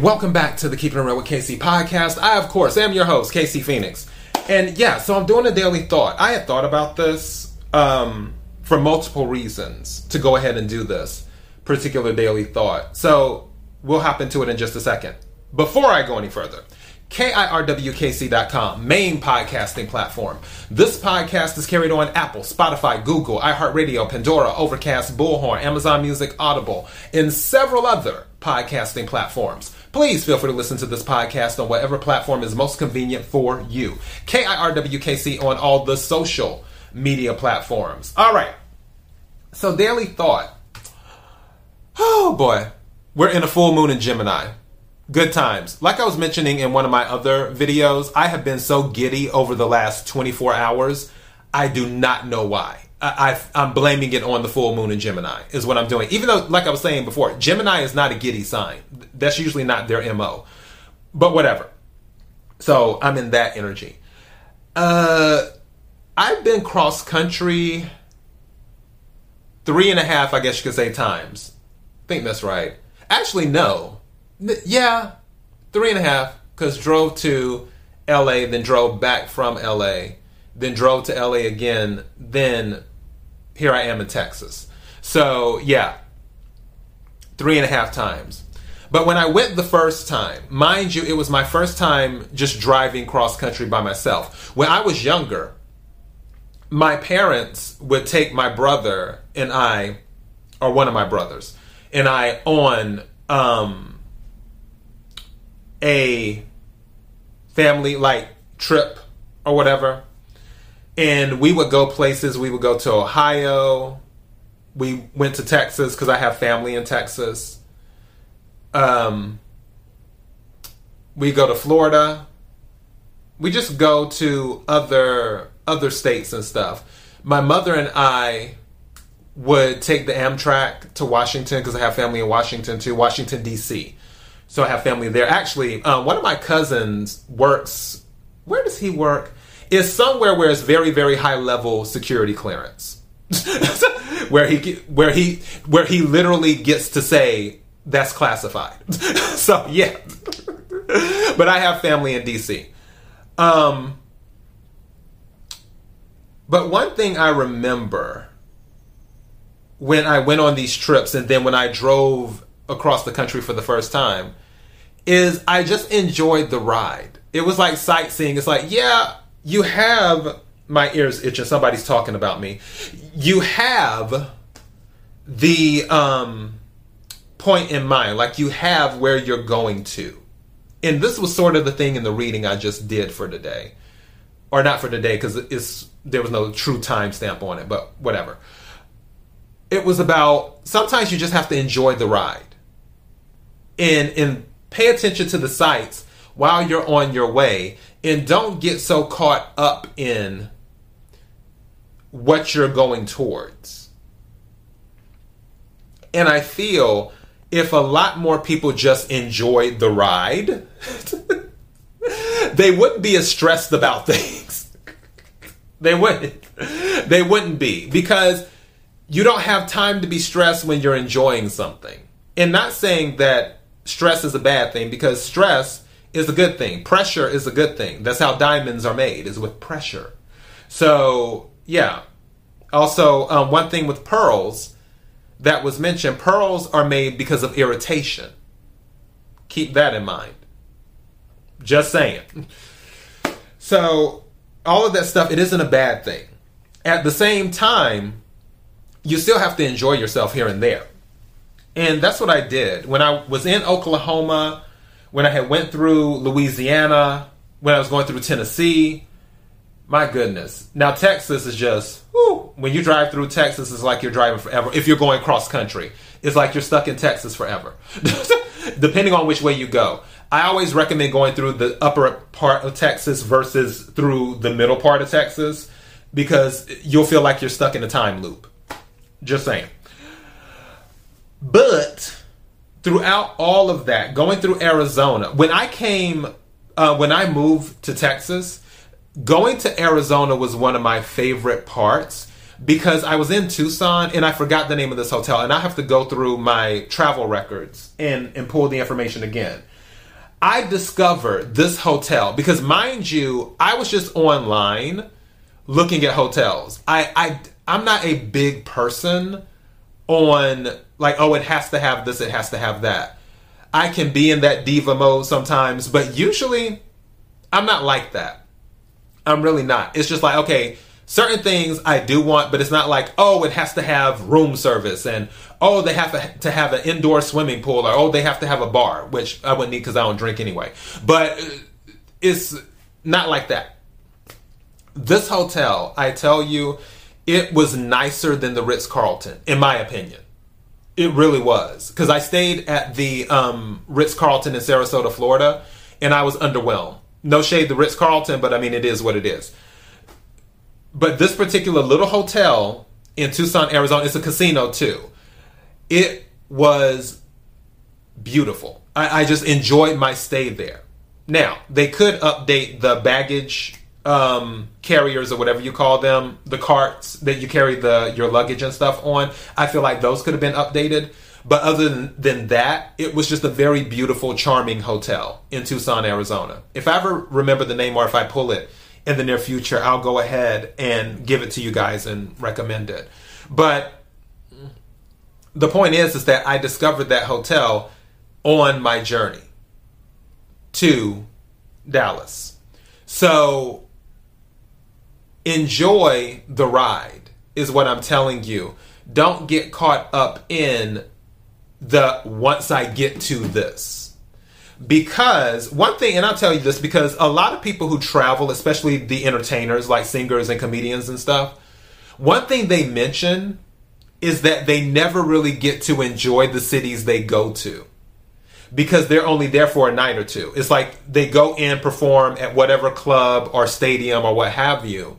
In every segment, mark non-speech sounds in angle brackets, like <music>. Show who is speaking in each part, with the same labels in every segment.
Speaker 1: Welcome back to the Keeping It Real with KC podcast. I, of course, am your host, KC Phoenix. And yeah, so I'm doing a daily thought. I had thought about this um, for multiple reasons to go ahead and do this particular daily thought. So we'll hop into it in just a second. Before I go any further, KIRWKC.com, main podcasting platform. This podcast is carried on Apple, Spotify, Google, iHeartRadio, Pandora, Overcast, Bullhorn, Amazon Music, Audible, and several other podcasting platforms. Please feel free to listen to this podcast on whatever platform is most convenient for you. KIRWKC on all the social media platforms. All right. So, daily thought. Oh boy. We're in a full moon in Gemini. Good times. Like I was mentioning in one of my other videos, I have been so giddy over the last 24 hours. I do not know why. I, am blaming it on the full moon in Gemini, is what I'm doing. Even though, like I was saying before, Gemini is not a giddy sign. That's usually not their MO. But whatever. So I'm in that energy. Uh, I've been cross country three and a half, I guess you could say, times. I think that's right. Actually, no. Yeah, three and a half, because drove to LA, then drove back from LA, then drove to LA again, then here I am in Texas. So, yeah, three and a half times. But when I went the first time, mind you, it was my first time just driving cross country by myself. When I was younger, my parents would take my brother and I, or one of my brothers, and I on um, a family like trip or whatever and we would go places. We would go to Ohio. We went to Texas because I have family in Texas. Um, we go to Florida. We just go to other other states and stuff. My mother and I would take the Amtrak to Washington because I have family in Washington too, Washington D.C. So I have family there. Actually, um, one of my cousins works. Where does he work? is somewhere where it's very very high level security clearance <laughs> where he where he where he literally gets to say that's classified <laughs> so yeah <laughs> but i have family in dc um but one thing i remember when i went on these trips and then when i drove across the country for the first time is i just enjoyed the ride it was like sightseeing it's like yeah you have my ears itching. Somebody's talking about me. You have the um, point in mind, like you have where you're going to. And this was sort of the thing in the reading I just did for today, or not for today because it's there was no true timestamp on it, but whatever. It was about sometimes you just have to enjoy the ride, and and pay attention to the sights while you're on your way and don't get so caught up in what you're going towards. And I feel if a lot more people just enjoyed the ride, <laughs> they wouldn't be as stressed about <laughs> things. they wouldn't. They wouldn't be because you don't have time to be stressed when you're enjoying something. And not saying that stress is a bad thing because stress is a good thing. Pressure is a good thing. That's how diamonds are made, is with pressure. So, yeah. Also, um, one thing with pearls that was mentioned pearls are made because of irritation. Keep that in mind. Just saying. So, all of that stuff, it isn't a bad thing. At the same time, you still have to enjoy yourself here and there. And that's what I did. When I was in Oklahoma, when I had went through Louisiana, when I was going through Tennessee. My goodness. Now Texas is just whew, when you drive through Texas, it's like you're driving forever. If you're going cross country, it's like you're stuck in Texas forever. <laughs> Depending on which way you go. I always recommend going through the upper part of Texas versus through the middle part of Texas because you'll feel like you're stuck in a time loop. Just saying. But throughout all of that, going through Arizona, when I came, uh, when I moved to Texas, going to Arizona was one of my favorite parts because I was in Tucson and I forgot the name of this hotel, and I have to go through my travel records and, and pull the information again. I discovered this hotel because, mind you, I was just online looking at hotels. I, I I'm not a big person on like, oh, it has to have this, it has to have that. I can be in that diva mode sometimes, but usually I'm not like that. I'm really not. It's just like, okay, certain things I do want, but it's not like, oh, it has to have room service and oh, they have to have an indoor swimming pool or oh, they have to have a bar, which I wouldn't need because I don't drink anyway. But it's not like that. This hotel, I tell you, it was nicer than the Ritz Carlton, in my opinion. It really was. Because I stayed at the um, Ritz Carlton in Sarasota, Florida, and I was underwhelmed. No shade the Ritz Carlton, but I mean, it is what it is. But this particular little hotel in Tucson, Arizona, it's a casino too. It was beautiful. I, I just enjoyed my stay there. Now, they could update the baggage um, carriers or whatever you call them, the carts that you carry the your luggage and stuff on. I feel like those could have been updated. But other than, than that, it was just a very beautiful, charming hotel in Tucson, Arizona. If I ever remember the name or if I pull it, in the near future, I'll go ahead and give it to you guys and recommend it. But the point is, is that I discovered that hotel on my journey to Dallas. So enjoy the ride is what I'm telling you. Don't get caught up in the once I get to this because one thing, and I'll tell you this because a lot of people who travel, especially the entertainers like singers and comedians and stuff, one thing they mention is that they never really get to enjoy the cities they go to because they're only there for a night or two. It's like they go and perform at whatever club or stadium or what have you,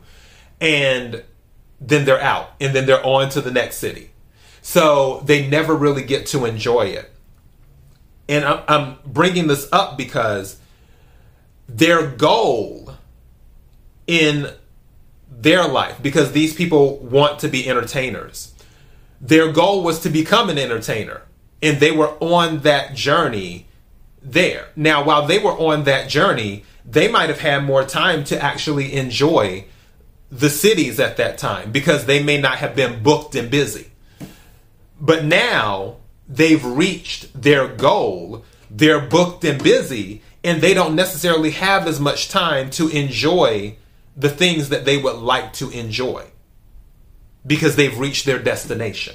Speaker 1: and then they're out, and then they're on to the next city. So they never really get to enjoy it. And I'm, bringing this up because their goal in their life, because these people want to be entertainers, their goal was to become an entertainer. And they were on that journey there. Now, while they were on that journey, they might have had more time to actually enjoy the cities at that time because they may not have been booked and busy. But now they've reached their goal, they're booked and busy, and they don't necessarily have as much time to enjoy the things that they would like to enjoy because they've reached their destination.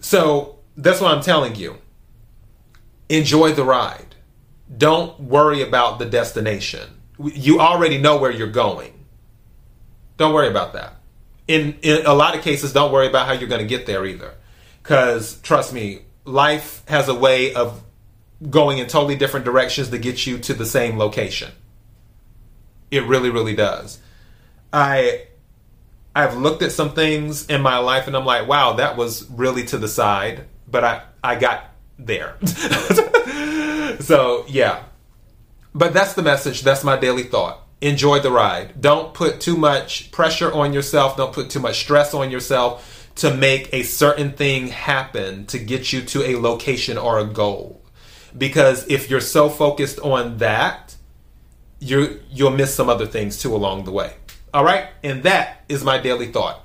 Speaker 1: So that's what I'm telling you. Enjoy the ride. Don't worry about the destination. You already know where you're going. Don't worry about that. In, in a lot of cases, don't worry about how you're going to get there either. Because trust me, life has a way of going in totally different directions to get you to the same location. It really, really does. I I've looked at some things in my life and I'm like, wow, that was really to the side, but I I got there. <laughs> so yeah. But that's the message. That's my daily thought. Enjoy the ride. Don't put too much pressure on yourself. Don't put too much stress on yourself to make a certain thing happen to get you to a location or a goal. Because if you're so focused on that, you you'll miss some other things too along the way. All right? And that is my daily thought.